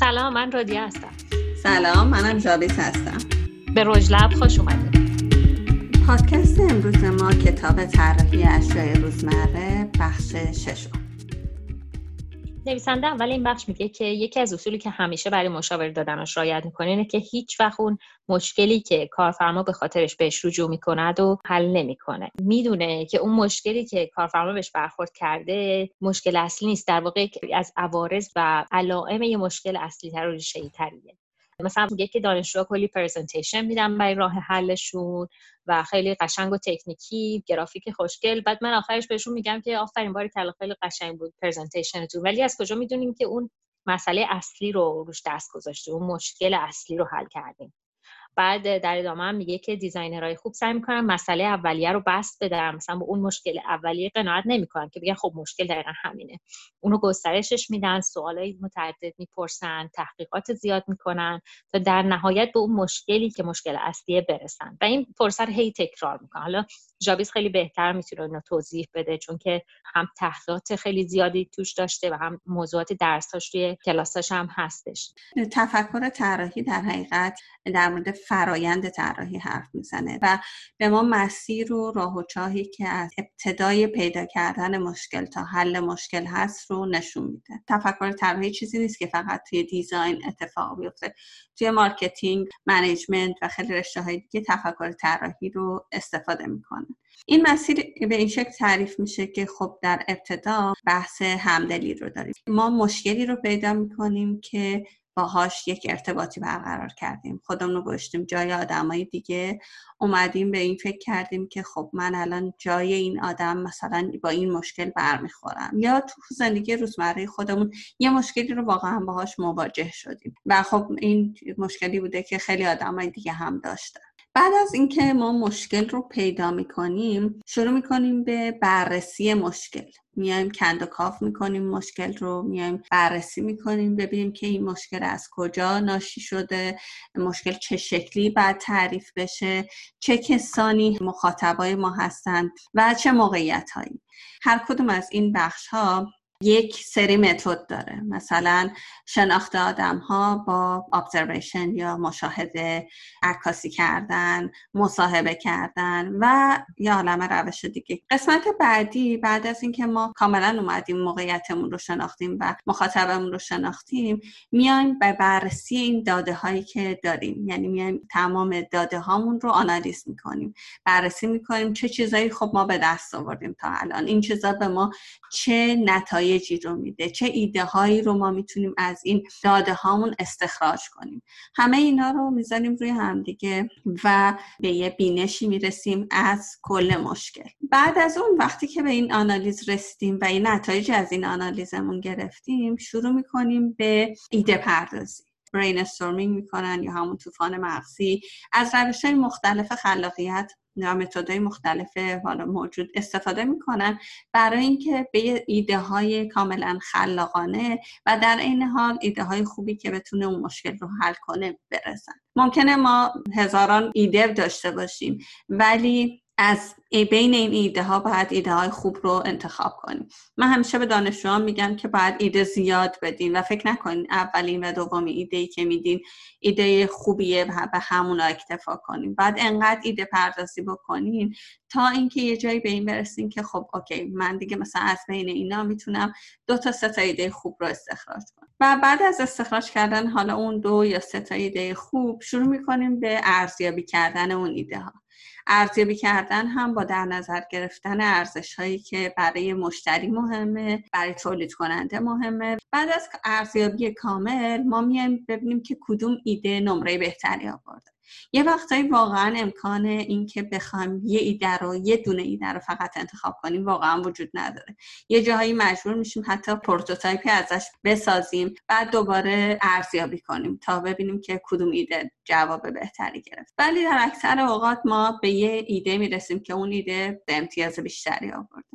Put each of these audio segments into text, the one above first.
سلام من رادیه هستم. سلام منم جابیس هستم. به رژ لب خوش اومدید پادکست امروز ما کتاب طراحی اشیاء روزمره بخش ششم. نویسنده اول این بخش میگه که یکی از اصولی که همیشه برای مشاوره دادنش رعایت می‌کنه اینه که هیچ وقت اون مشکلی که کارفرما به خاطرش بهش رجوع می‌کند و حل نمی‌کنه. می‌دونه که اون مشکلی که کارفرما بهش برخورد کرده مشکل اصلی نیست. در واقع از عوارض و علائم یه مشکل اصلی تر و ریشه تریه. مثلا میگه که دانشجوها کلی presentation میدن برای راه حلشون و خیلی قشنگ و تکنیکی گرافیک خوشگل. بعد من آخرش بهشون میگم که آفرین باریکلا خیلی قشنگ بود presentation تون ولی از کجا می‌دونیم که اون مسئله اصلی رو روش دست گذاشته اون مشکل اصلی رو حل کردیم؟ بعد در ادامه هم میگه که designer های خوب سعی می‌کنن مسئله اولیه رو بسط بدن. مثلا با اون مشکل اولیه قناعت نمی‌کنن که بگن خب مشکل دقیقا همینه. اونو گسترشش میدن سوالای متعدد می‌پرسن تحقیقات زیاد می‌کنن تا در نهایت به اون مشکلی که مشکل اصلیه برسن. و این فرصت هی تکرار می‌کنن حالا جابیس خیلی بهتر می‌تونه اینو توضیح بده چون که هم تحقیقات خیلی زیادی توش داشته و هم موضوعات درساش توی کلاساش هم هستش. تفکر طراحی در حقیقت در مورد فرایند طراحی حرف می‌زنه. و به ما مسیر و راه و چاهی که از ابتدای پیدا کردن مشکل تا حل مشکل هست رو نشون میده. تفکر طراحی چیزی نیست که فقط توی دیزاین اتفاق بیفته. توی marketing management و خیلی رشته های دیگه تفکر طراحی رو استفاده می‌کنه این مسیر به این شکل تعریف میشه که خب در ابتدا بحث همدلی رو داریم. ما مشکلی رو پیدا می‌کنیم که باهاش یک ارتباطی برقرار کردیم. خودمون رو گذاشتیم جای آدمای دیگه. اومدیم به این فکر کردیم که خب من الان جای این آدم مثلا با این مشکل برمیخورم. یا تو زندگی روزمره خودمون یه مشکلی رو واقعا باهاش مواجه شدیم. و خب این مشکلی بوده که خیلی آدمای دیگه هم داشتن. بعد از اینکه ما مشکل رو پیدا می‌کنیم شروع می‌کنیم به بررسی مشکل. میایم کند و کاف می‌کنیم مشکل رو میایم بررسی می‌کنیم ببینیم که این مشکل از کجا ناشی شده مشکل چه شکلی بعد تعریف بشه چه کسانی مخاطبای ما هستند و چه موقعیت هایی هر کدوم از این بخش ها یک سری متد داره. مثلا شناخت آدم ها با ابزرویشن یا مشاهده عکاسی کردن مصاحبه کردن و یا عالم روش دیگه. قسمت بعدی بعد از اینکه ما کاملا اومدیم موقعیتمون رو شناختیم و مخاطبمون رو شناختیم میایم به بررسی این داده هایی که داریم. یعنی میایم تمام داده هامون رو آنالیز می‌کنیم. بررسی می‌کنیم چه چیزایی خب ما به دست آوردیم تا الان. این چیزا به ما چه نتایج نتایجی رو میده. چه ایده هایی رو ما می‌تونیم از این داده هامون استخراج کنیم. همه اینا رو می‌ذاریم روی همدیگه و به یه بینشی می‌رسیم از کل مشکل. بعد از اون وقتی که به این آنالیز رسیدیم و این نتایج از این آنالیزمون گرفتیم شروع می‌کنیم به ایده پردازی. brainstorming می‌کنن یا همون طوفان مغزی. از روش های مختلف خلاقیت متدهای مختلف حالا موجود استفاده می‌کنن برای اینکه به ایده های کاملا خلاقانه و در این حال ایده های خوبی که بتونه اون مشکل رو حل کنه برسن. ممکنه ما هزاران ایده داشته باشیم ولی از بین این ایده ها باید ایده های خوب رو انتخاب کنیم. من همیشه به دانشجویان میگم که باید ایده زیاد بدین و فکر نکنین اولین و دومین ایده ای که میدین ایده خوبیه و به همون اکتفا کنیم بعد انقدر ایده پردازی بکنین تا اینکه یه جایی به این برسین که خب اوکی من دیگه مثلا از بین اینا می‌تونم دو تا سه تا ایده خوب رو استخراج کنم. و بعد از استخراج کردن حالا اون دو یا سه تا ایده خوب شروع می‌کنیم به ارزیابی کردن اون ایده ها ارزیابی کردن هم با در نظر گرفتن ارزش هایی که برای مشتری مهمه برای تولید کننده مهمه. بعد از ارزیابی کامل ما میایم ببینیم که کدوم ایده نمره بهتری آورده. یه وقتایی واقعا امکان اینکه بخوایم یه ایده رو یه دونه ایده رو فقط انتخاب کنیم واقعا وجود نداره. یه جاهایی مجبور میشیم حتی prototype ی ازش بسازیم بعد دوباره ارزیابی کنیم تا ببینیم که کدوم ایده جواب بهتری گرفت. ولی در اکثر اوقات ما به یه ایده می‌رسیم که اون ایده یه امتیاز بیشتری آورده.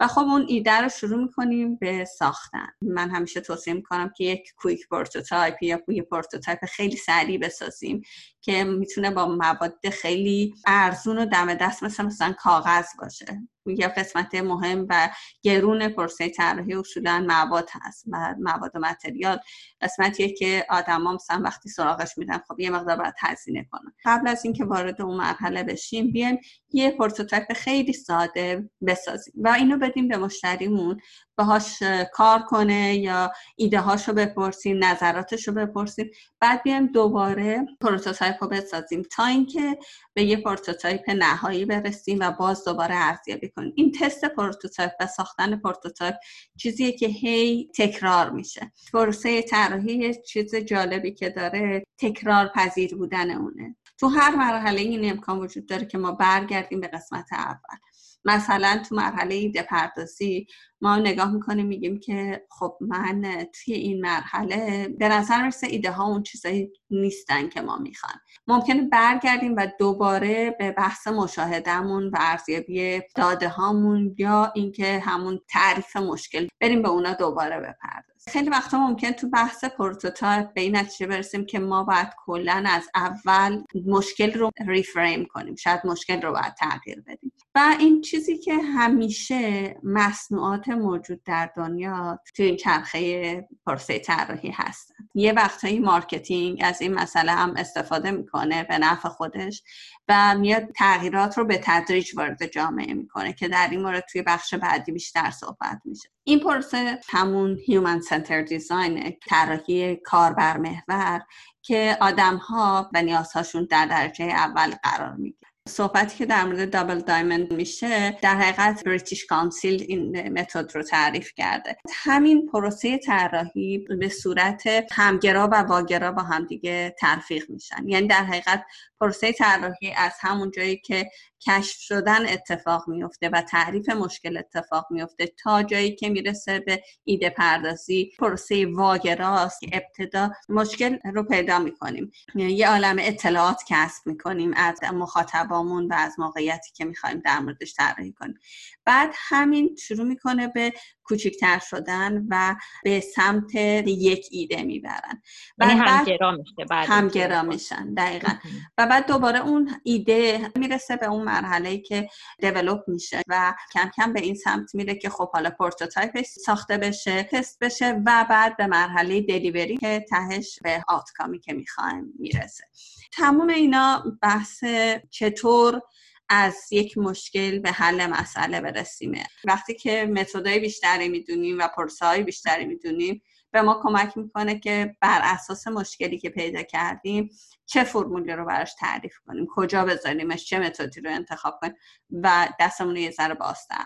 و خب اون ایده رو شروع می‌کنیم به ساختن. من همیشه توصیه می‌کنم که یک quick prototype یا یه prototype خیلی سریع بسازیم که می‌تونه با مواد خیلی ارزون و دم دست مثل مثلا کاغذ باشه. یا قسمت مهم و گرون پروسه طراحی اصولا مواد هست مواد و material. قسمتیه که آدما مثلا وقتی سراغش میرن خب یه مقدار باید هزینه کنن. قبل از اینکه وارد اون مرحله بشیم بیایم یه prototype خیلی ساده بسازیم و اینو بدیم به مشتریمون باهاش کار کنه یا ایده هاشو بپرسیم نظراتش رو بپرسیم. بعد بیایم دوباره prototype رو بسازیم تا اینکه به یه prototype نهایی برسیم و باز دوباره ارزیابی این تست prototype و ساختن prototype چیزیه که هی تکرار میشه. پروسه طراحی چیز جالبی که داره تکرار پذیر بودن اونه. تو هر مرحله این امکان وجود داره که ما برگردیم به قسمت اول. مثلا تو مرحله ایده پردازی ما نگاه می‌کنیم میگیم که خب من توی این مرحله به نظر می‌رسه ایده ها اون چیزایی نیستن که ما می‌خوان ممکنه برگردیم و دوباره به بحث مشاهدهمون و ارزیابی داده هامون یا اینکه همون تعریف مشکل بریم به اونا دوباره بپردازیم. خیلی وقتا ممکن تو بحث prototype به این نتیجه برسیم که ما باید کلا از اول مشکل رو reframe کنیم. شاید مشکل رو باید تغییر بدیم. و این چیزی که همیشه مصنوعات موجود در دنیا تو این چرخه پروسه طراحی هستن. یه وقتایی marketing از این مسئله هم استفاده می‌کنه به نفع خودش و میاد تغییرات رو به تدریج وارد جامعه می‌کنه که در این مورد توی بخش بعدی بیشتر صحبت میشه. این پروسه همون human-centered design طراحی کاربر محور که آدم ها و نیازهاشون در درجه اول قرار می‌گیره صحبتی که در مورد double diamond میشه در حقیقت British Council این متد رو تعریف کرده. همین پروسه طراحی به صورت همگرا و واگرا با همدیگه تلفیق میشن. یعنی در حقیقت پروسه طراحی از همون جایی که کشف شدن اتفاق میفته و تعریف مشکل اتفاق میفته تا جایی که می‌رسه به ایده پردازی پروسه واگراست که ابتدا مشکل رو پیدا می‌کنیم. یه عالم اطلاعات کسب می‌کنیم از مخاطبامون و از موقعیتی که می‌خوایم در موردش طراحی کنیم. بعد همین شروع می‌کنه به کوچکتر شدن و به سمت یک ایده می‌برن. یعنی همگرا میشه بعد همگرا میشن دقیقا. و بعد دوباره اون ایده می‌رسه به اون مرحله که دیولوب میشه و کم کم به این سمت میره که خب حالا پروتوتایپش ساخته بشه تست بشه و بعد به مرحله دلیوری که تهش به آتکامی که می‌خوایم می‌رسه. تموم اینا بحث چطور از یک مشکل به حل مسئله برسیمه وقتی که متدای بیشتری می‌دونیم و پرسه بیشتری می‌دونیم به ما کمک می‌کنه که بر اساس مشکلی که پیدا کردیم چه فرمولی رو براش تعریف کنیم کجا بذاریمش چه متدی رو انتخاب کنیم و دستمون یه ذره بازتر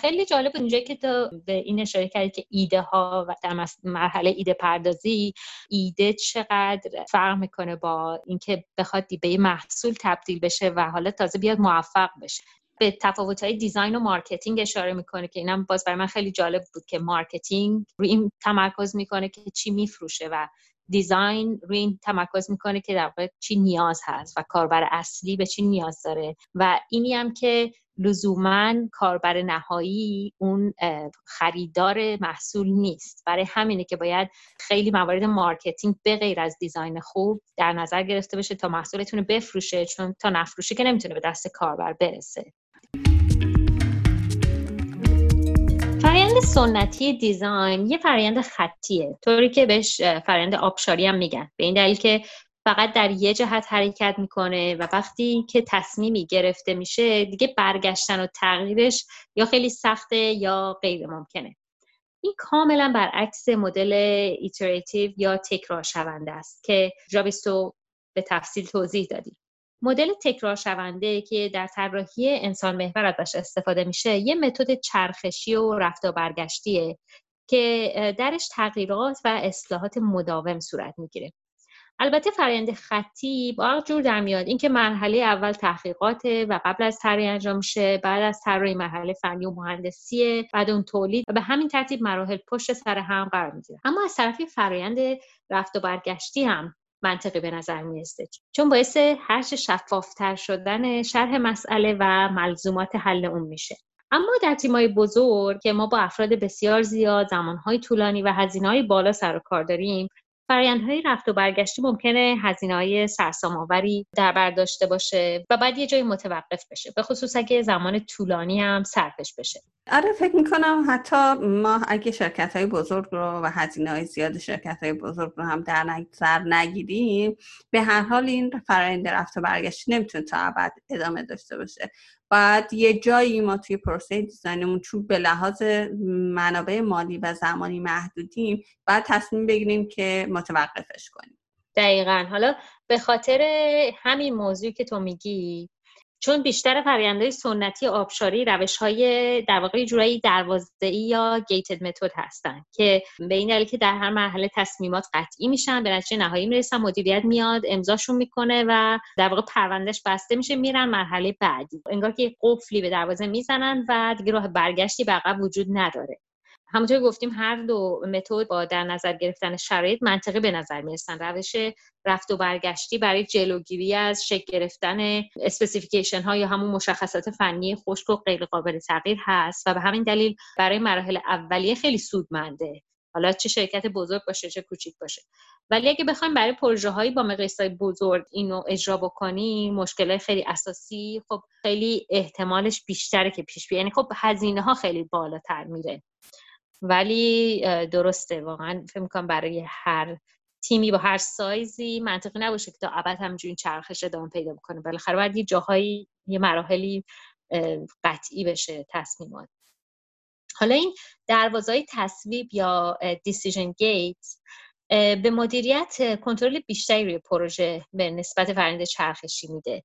خیلی جالب اونجایی که تو به این اشاره کردی که ایده ها و در مرحله ایده پردازی ایده چقدر فرق می‌کنه با اینکه بخواد به محصول تبدیل بشه و حالا تازه بیاد موفق بشه. به تفاوت های design و marketing اشاره می‌کنه که اینم باز برای من خیلی جالب بود که marketing روی این تمرکز می‌کنه که چی میفروشه و design روی این تمرکز می‌کنه که در واقع چی نیاز هست و کاربر اصلی به چی نیاز داره. و اینی هم که لزوما کاربر نهایی اون خریدار محصول نیست. برای همینه که باید خیلی موارد marketing به غیر از design خوب در نظر گرفته بشه تا محصولتون بفروشه چون تا نفروشه که نمی‌تونه به دست کاربر برسه. فرایند سنتی design یه فرایند خطیه. طوری که بهش فرایند آبشاری هم میگن. به این دلیل که فقط در یه جهت حرکت می‌کنه و وقتی که تصمیمی گرفته میشه دیگه برگشتن و تغییرش یا خیلی سخته یا غیر ممکنه. این کاملا برعکس مدل iterative یا تکرار شونده است که جابیستو به تفصیل توضیح دادی مدل تکرار شونده که در طراحی انسان محور ازش استفاده میشه یه متد چرخشی و رفت و برگشتیه که درش تغییرات و اصلاحات مداوم صورت می‌گیره. البته فرآیند خطی با جور در میاد. اینکه مرحله اول تحقیقات و قبل از طراحی انجام میشه بعد از طراحی مرحله فنی و مهندسی بعد اون تولید و به همین ترتیب مراحل پشت سر هم قرار می‌گیره. اما از طرفی فرآیند رفت و برگشتی هم منطقی به نظر می‌رسه. چون باعث هرچه شفافتر شدن شرح مسئله و ملزومات حل اون میشه. اما در تیمای بزرگ که ما با افراد بسیار زیاد زمانهای طولانی و هزینه‌های بالا سر و کار داریم فرایندهای رفت و برگشتی ممکنه هزینه های سرسام‌آوری در بر داشته باشه و بعد یه جایی متوقف بشه به خصوص اگه زمان طولانی هم صرفش بشه. آره فکر می‌کنم حتی ما اگه شرکت های بزرگ رو و هزینه های زیاد شرکت های بزرگ رو هم در نظر نگیریم به هر حال این فرایند رفت و برگشتی نمی‌تونه تا ابد ادامه داشته باشه. بعد یه جایی ما توی پروسه دیزاینمون چون به لحاظ منابع مالی و زمانی محدودیم بعد تصمیم بگیریم که متوقفش کنیم. دقیقا. حالا به خاطر همین موضوعی که تو میگی چون بیشتر فرآیندهای سنتی آبشاری روش های در واقع جورایی ای یا گیتد متد هستن که به این دلیل که در هر مرحله تصمیمات قطعی میشن به نتیجه نهایی می‌رسن مدیریت میاد امضاشون می‌کنه و در واقع پروندهش بسته میشه میرن مرحله بعدی. انگار که قفلی به دروازه می‌زنن و دیگه راه برگشتی به وجود نداره. همونطور گفتیم هر دو متد با در نظر گرفتن شرایط منطقی به نظر می‌رسن. روش رفت و برگشتی برای جلوگیری از شکل گرفتن specification ها یا همون مشخصات فنی خشک و غیر قابل تغییر هست و به همین دلیل برای مراحل اولیه خیلی سودمنده. حالا چه شرکت بزرگ باشه چه کوچیک باشه. ولی اگه بخوایم برای پروژه هایی با مقیاس بزرگ اینو اجرا بکنیم مشکل خیلی اساسی خب خیلی احتمالش بیشتره که پیش بیاد. یعنی خب هزینه ها خیلی بالاتر میره. ولی درسته. واقعا فکر می‌کنم برای هر تیمی با هر سایزی منطقی نباشه که تا ابد همینجوری چرخش ادامه پیدا بکنه. بالاخره باید یه جاهایی یه مراحلی قطعی بشه تصمیمات حالا این دروازه تصویب یا دیسیژن گیت به مدیریت کنترل بیشتری روی پروژه به نسبت فرنده چرخشی میده.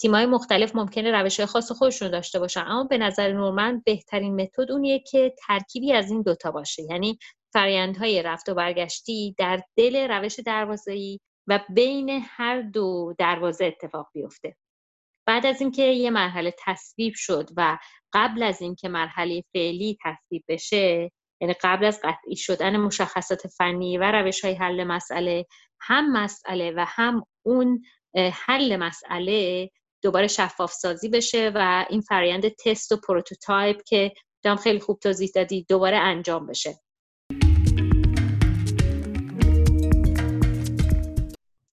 تیمای مختلف ممکنه روش خاص خودشون داشته باشن. اما به نظر نورمن بهترین متد اونیه که ترکیبی از این دوتا باشه. یعنی فرایندهای رفت و برگشتی در دل روش دروازه‌ای و بین هر دو دروازه اتفاق بیفته. بعد از اینکه یه مرحله تصویب شد و قبل از اینکه مرحله فعلی تصویب بشه یعنی قبل از قطعی شدن مشخصات فنی و روش های حل مسئله هم مسئله و هم اون حل مسئله دوباره شفاف سازی بشه و این فرایند تست و prototype که دام خیلی خوب توضیح دادی دوباره انجام بشه.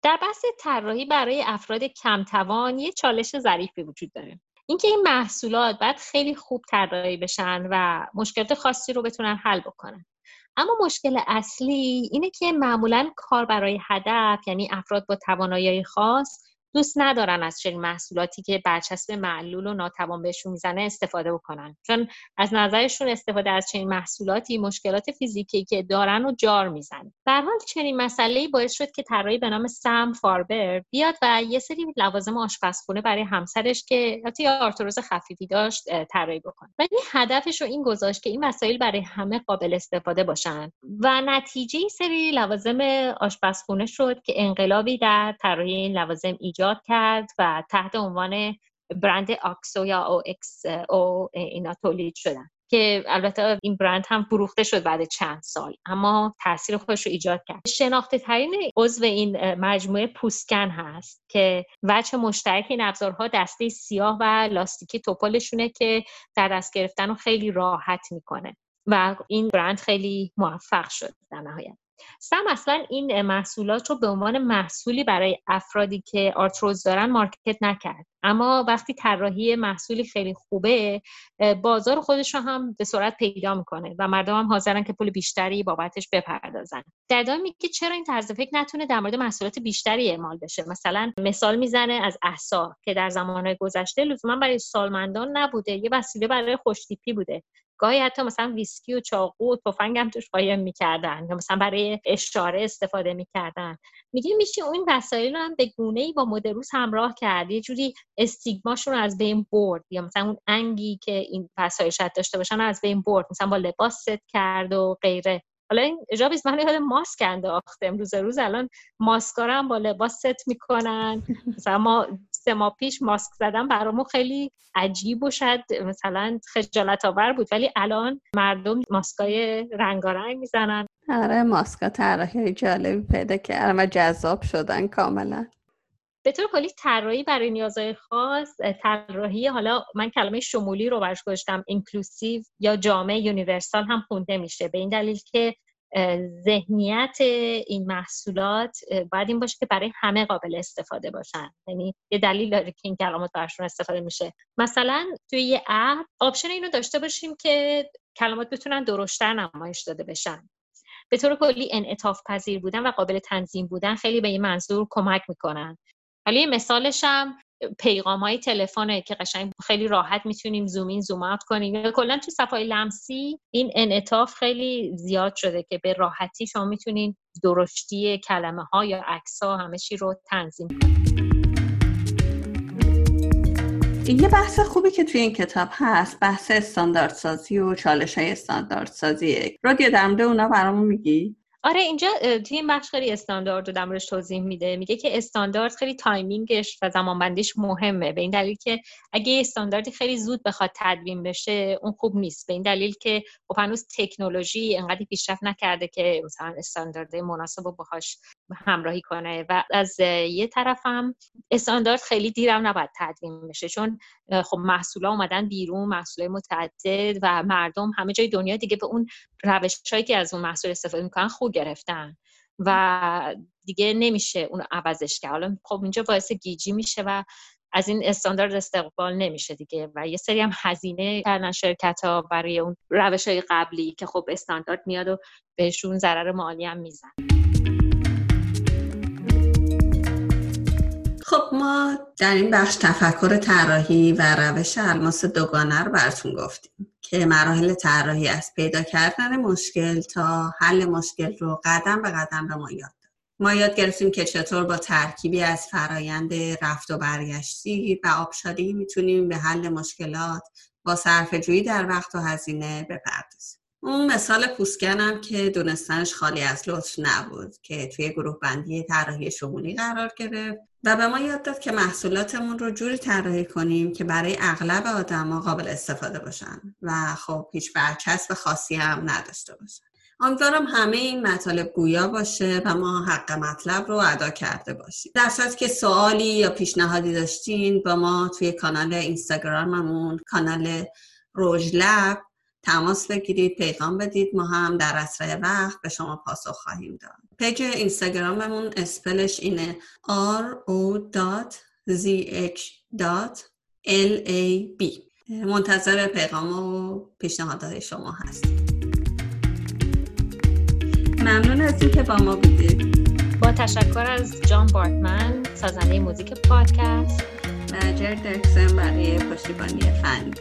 در بحث طراحی برای افراد کمتوان یه چالش ظریفی وجود داره. اینکه این محصولات باید خیلی خوب طراحی بشن و مشکلات خاصی رو بتونن حل بکنن. اما مشکل اصلی اینه که معمولا کار برای هدف یعنی افراد با توانایی خاص دوست ندارن از چنین محصولاتی که برچسب معلول و ناتوان بهشون می‌زنه استفاده بکنن. چون از نظرشون استفاده از چنین محصولاتی مشکلات فیزیکی که دارن و جار می‌زنه. در حال چنین مسئله باعث شد که طراحی به نام سم فاربر بیاد و یه سری لوازم آشپزخونه برای همسرش که حتی آرتروز خفیفی داشت طراحی بکنه. ولی هدفش رو این گذاشت که این وسایل برای همه قابل استفاده باشن. و نتیجه سری لوازم آشپزخونه شد که انقلابی در طراحی این لوازم ایجاد کرد و تحت عنوان برند آکسو یا او اکس او اینا تولید شدن. که البته این برند هم فروخته شد بعد چند سال اما تاثیر خودش رو ایجاد کرد. شناخته ترین عضو این مجموعه پوست‌کن هست که وجه مشترک این ابزارها دسته سیاه و لاستیکی تپلشونه که در دست گرفتن رو خیلی راحت می‌کنه و این برند خیلی موفق شد در نهایت. سم اصلا این محصولات رو به عنوان محصولی برای افرادی که آرتروز دارن market نکرد. اما وقتی طراحی محصولی خیلی خوبه بازار خودش رو هم به سرعت پیدا می‌کنه و مردم هم حاضرن که پول بیشتری بابتش بپردازن. در ادامه میگه چرا این طرز فکر نتونه در مورد محصولات بیشتری اعمال بشه؟ مثلا مثال می‌زنه از احسا که در زمانهای گذشته لزوما برای سالمندان نبوده یه وسیله برای خوشتیپی بوده. گاهی حتی مثلا ویسکی و چاقو و تفنگ هم توش قایم می‌کردن یا مثلا برای اشاره استفاده می‌کردن. میگه میشه این وسایل رو هم به گونه ای با مدروس همراه کرد یه جوری استیگماشون رو از بین برد یا مثلا اون انگی که این وسایل شاید داشته باشن از بین برد مثلا با لباس ست کرد و غیره. حالا این جابیز من یاد ماسک انداخته امروز روز الان ماسکا رو هم با لباس ست می‌کنن. مثلا ما سه ماه پیش ماسک زدن برامون خیلی عجیب و شاید مثلا خجالت آور بود. ولی الان مردم ماسکای رنگارنگ می‌زنن. آره ماسکا طراحی جالبی پیدا کردن و جذاب شدن کاملا. به طور کلی طراحی برای نیازهای خاص طراحی حالا من کلمه شمولی رو برش گذاشتم inclusive یا جامعه universal هم خونده میشه. به این دلیل که ذهنیت این محصولات باید این باشه که برای همه قابل استفاده باشن. یعنی یه دلیل داره که این کلمات برشون استفاده میشه. مثلا توی یه app option اینو داشته باشیم که کلمات بتونن درشت‌تر نمایش داده بشن. به طور کلی انعطاف پذیر بودن و قابل تنظیم بودن خیلی به این منظور کمک می‌کنن. حالا یه مثالش هم پیغام های تلفنه که قشنگ خیلی راحت می‌تونیم zoom in zoom out کنیم. کلا تو صفحه لمسی این انعطاف خیلی زیاد شده که به راحتی شما می‌تونین درشتی کلمه ها یا عکس ها همه چی رو تنظیم یه بحث خوبی که توی این کتاب هست بحث استانداردسازی و چالش های استانداردسازیه رادیو در مورد اونا برامون میگی؟ آره اینجا توی این بخش خیلی استاندارد رو دمرش توضیح میده. میگه که استاندارد خیلی timing ش و زمانبندیش مهمه. به این دلیل که اگه استانداردی خیلی زود بخواد تدوین بشه اون خوب نیست. به این دلیل که خب هنوز تکنولوژی انقدر پیشرفت نکرده که مثلا استاندارد مناسب رو باهاش همراهی کنه. و از یه طرفم استاندارد خیلی دیرم نباید تدوین بشه. چون خب محصولا اومدن بیرون محصول متعدد و مردم همه جای دنیا دیگه به اون روش هایی که از اون محصول استفاده می‌کنن خوب گرفتن و دیگه نمیشه اون عوضش کرد. حالا خب اینجا باعث گیجی میشه و از این استاندارد استقبال نمیشه دیگه و یه سری هم هزینه کردن شرکت ها برای اون روش های قبلی که خب استاندارد میاد و بهشون ضرر مالی هم میزن. خب ما در این بخش تفکر طراحی و روش الماس دوگانه رو براتون گفتیم. که مراحل طراحی از پیدا کردن مشکل تا حل مشکل رو قدم به قدم به ما یاد داد. ما یاد گرفتیم که چطور با ترکیبی از فرایند رفت و برگشتی و آبشاری می‌تونیم به حل مشکلات با صرف جویی در وقت و هزینه بپردازیم. اون مثال پوسکنم که دونستنش خالی از لطف نبود که توی گروه بندی طراحی شمولی قرار گرفت. و به ما یاد داد که محصولاتمون رو جوری طراحی کنیم که برای اغلب آدما قابل استفاده باشن و خب هیچ برچسب خاصی هم نداشته باشن. امیدوارم همه این مطالب گویا باشه و ما حق مطلب رو ادا کرده باشیم. در صورتی که سوالی یا پیشنهادی داشتین با ما توی کانال اینستاگراممون کانال روژلب تماس بگیرید پیغام بدید. ما هم در اسرع وقت به شما پاسخ خواهیم داد. page اینستاگراممون spell ش اینه ro.zh.lab منتظر پیغام و پیشنهادات شما هست. ممنون از اینکه با ما بودید. با تشکر از جان بارتمن سازنده موزیک پادکست. و جرد برای پشتیبانی فنی